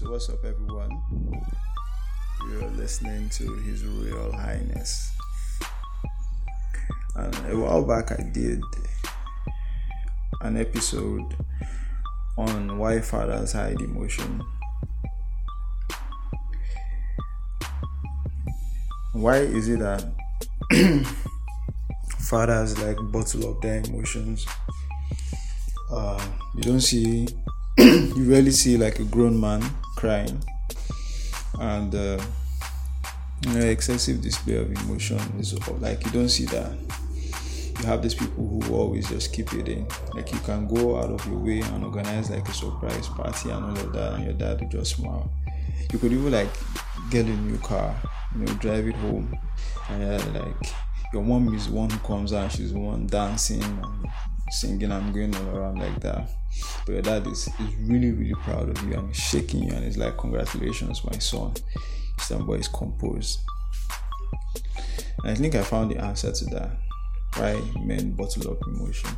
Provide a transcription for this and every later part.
So, what's up, everyone? You're listening to His Royal Highness. And a while back, I did an episode on why fathers hide emotion. Why is it that fathers like bottle up their emotions? Uh, you don't see you rarely see like a grown man crying and uh, you know excessive display of emotion is like you don't see that. You have these people who always just keep it in. Like you can go out of your way and organize like a surprise party and all of that and your dad will just smile. You could even like get a new car you know drive it home and like your mom is the one who comes out she's one dancing and singing and going all around like that but your dad is, is really, really proud of you and shaking you and he's like, Congratulations, my son. Somebody is composed. And I think I found the answer to that. Why men bottle up emotion.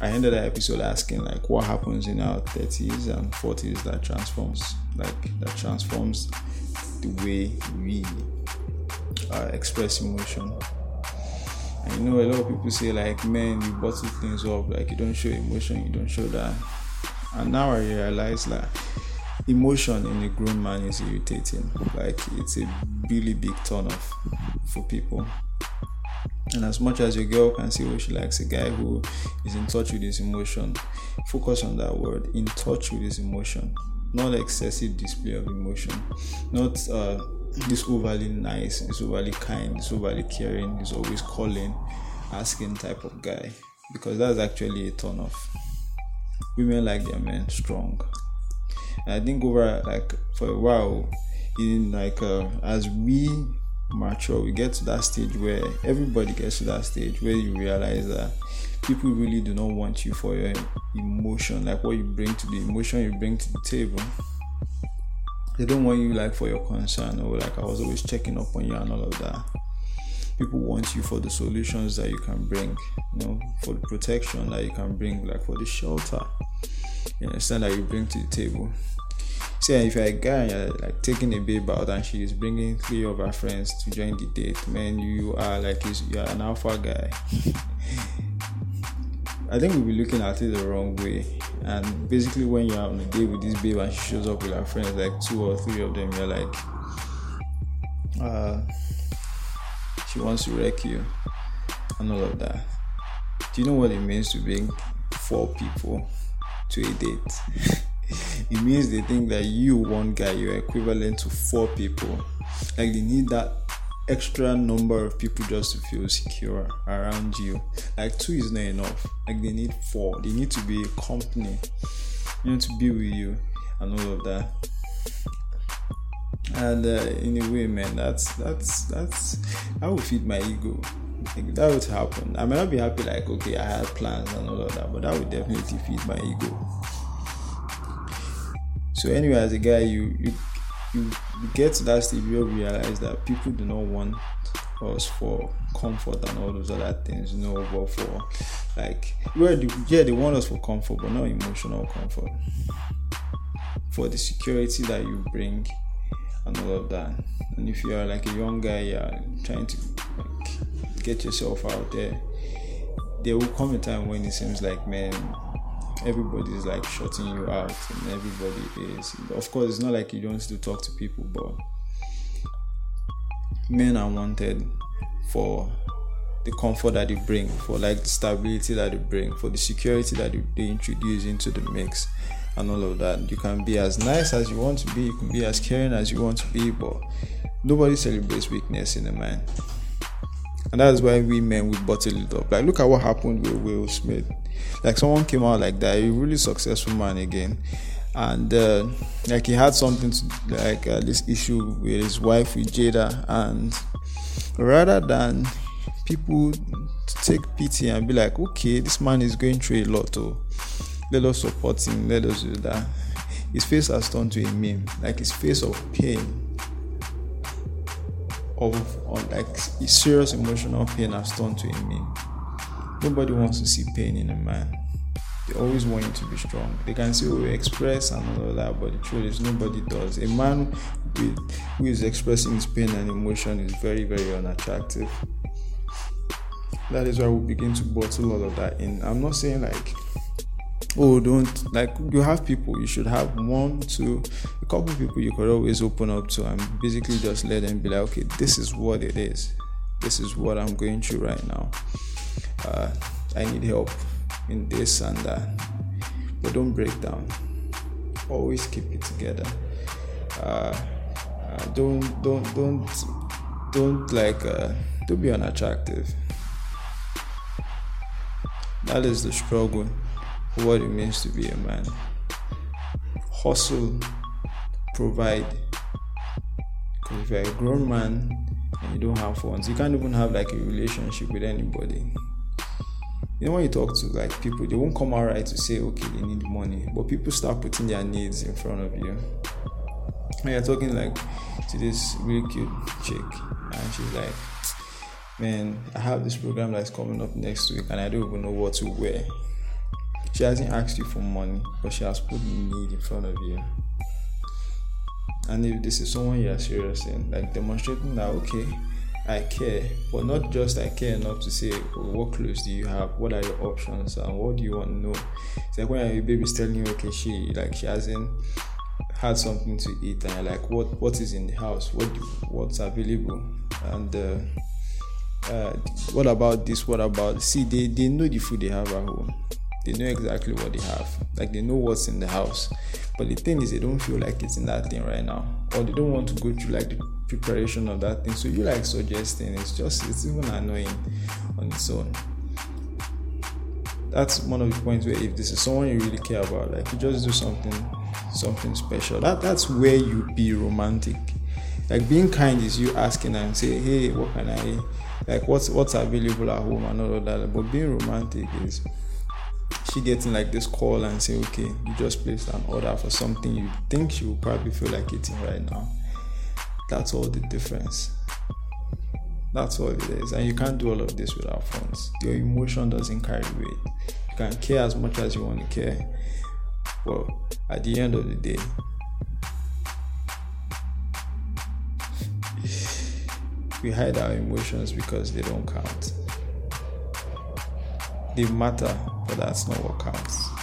I ended that episode asking like what happens in our 30s and 40s that transforms like that transforms the way we uh, express emotion I know a lot of people say like, man, you bottle things up, like you don't show emotion, you don't show that. And now I realize that emotion in a grown man is irritating. Like it's a really big turn off for people. And as much as your girl can see what she likes, a guy who is in touch with his emotion, focus on that word, in touch with his emotion, not excessive display of emotion, not uh, this overly nice, this overly kind, this overly caring, this always calling, asking type of guy. Because that's actually a turn off. Women like their men strong. And I think over like for a while, in like uh, as we mature, we get to that stage where everybody gets to that stage where you realize that people really do not want you for your emotion, like what you bring to the emotion you bring to the table they don't want you like for your concern or like I was always checking up on you and all of that. People want you for the solutions that you can bring, you know, for the protection that you can bring, like for the shelter. You understand that you bring to the table. See, if you're a guy and you're like taking a babe out and she is bringing three of her friends to join the date, man, you are like you're an alpha guy. I think we'll be looking at it the wrong way. And basically, when you're on a date with this babe and she shows up with her friends, like two or three of them, you're like, uh, she wants to wreck you and all of that. Do you know what it means to bring four people to a date? it means they think that you, one guy, you're equivalent to four people. Like they need that extra number of people just to feel secure around you. Like two is not enough. Like they need four. They need to be a company. You know to be with you and all of that. And uh, in a way, man, that's that's that's that would feed my ego. Like, that would happen. I might not be happy, like okay, I had plans and all of that, but that would definitely feed my ego. So anyway, as a guy, you you you get to that stage where you realize that people do not want us for comfort and all those other things, you know, but for like where the, yeah they want us for comfort, but not emotional comfort. For the security that you bring and all of that. And if you are like a young guy, you're trying to like get yourself out there, there will come a time when it seems like man everybody's like shutting you out and everybody is of course it's not like you don't still talk to people but men are wanted for the comfort that they bring for like the stability that they bring for the security that they introduce into the mix and all of that. You can be as nice as you want to be you can be as caring as you want to be but nobody celebrates weakness in a man and that's why we men we bottle it up. Like look at what happened with Will Smith. Like someone came out like that, a really successful man again, and uh, like he had something to like uh, this issue with his wife with Jada, and rather than people to take pity and be like, okay, this man is going through a lot, oh, let us support him, let us do that. His face has turned to a meme, like his face of pain of like serious emotional pain has turned to a meme. Nobody wants to see pain in a man. they always want you to be strong. They can say, "Oh, express and all that," but the truth is, nobody does. A man with, who is expressing his pain and emotion is very, very unattractive. That is why we begin to bottle all of that in. I'm not saying like, oh, don't like you have people. You should have one, two, a couple people you could always open up to, and basically just let them be like, okay, this is what it is. This is what I'm going through right now. Uh, I need help in this and that. But don't break down. Always keep it together. Uh, uh, don't don't don't don't like uh, don't be unattractive. That is the struggle. What it means to be a man. Hustle, provide. Because if you're a grown man and you don't have funds, you can't even have like a relationship with anybody you know when you talk to like people they won't come out right to say okay they need money but people start putting their needs in front of you and you're talking like to this really cute chick and she's like man i have this program that's coming up next week and i don't even know what to wear she hasn't asked you for money but she has put need in front of you and if this is someone you're serious in like demonstrating that okay I care, but not just I care enough to say, oh, what clothes do you have? What are your options? And what do you want to know? It's like when your baby's telling you, okay, she like she hasn't had something to eat, and like, what what is in the house? What do, what's available? And uh, uh, what about this? What about see? They they know the food they have at home. They know exactly what they have. Like they know what's in the house. But the thing is, they don't feel like it's in that thing right now, or they don't want to go through like the preparation of that thing. So you like suggesting, it's just it's even annoying on its own. That's one of the points where if this is someone you really care about, like you just do something something special. That that's where you be romantic. Like being kind is you asking and say, Hey, what can I like what's what's available at home and all of that. But being romantic is she getting like this call and say, okay, you just placed an order for something you think will probably feel like eating right now. That's all the difference. That's all it is. And you can't do all of this without phones. Your emotion doesn't carry weight. You can care as much as you want to care. Well, at the end of the day, we hide our emotions because they don't count. They matter, but that's not what counts.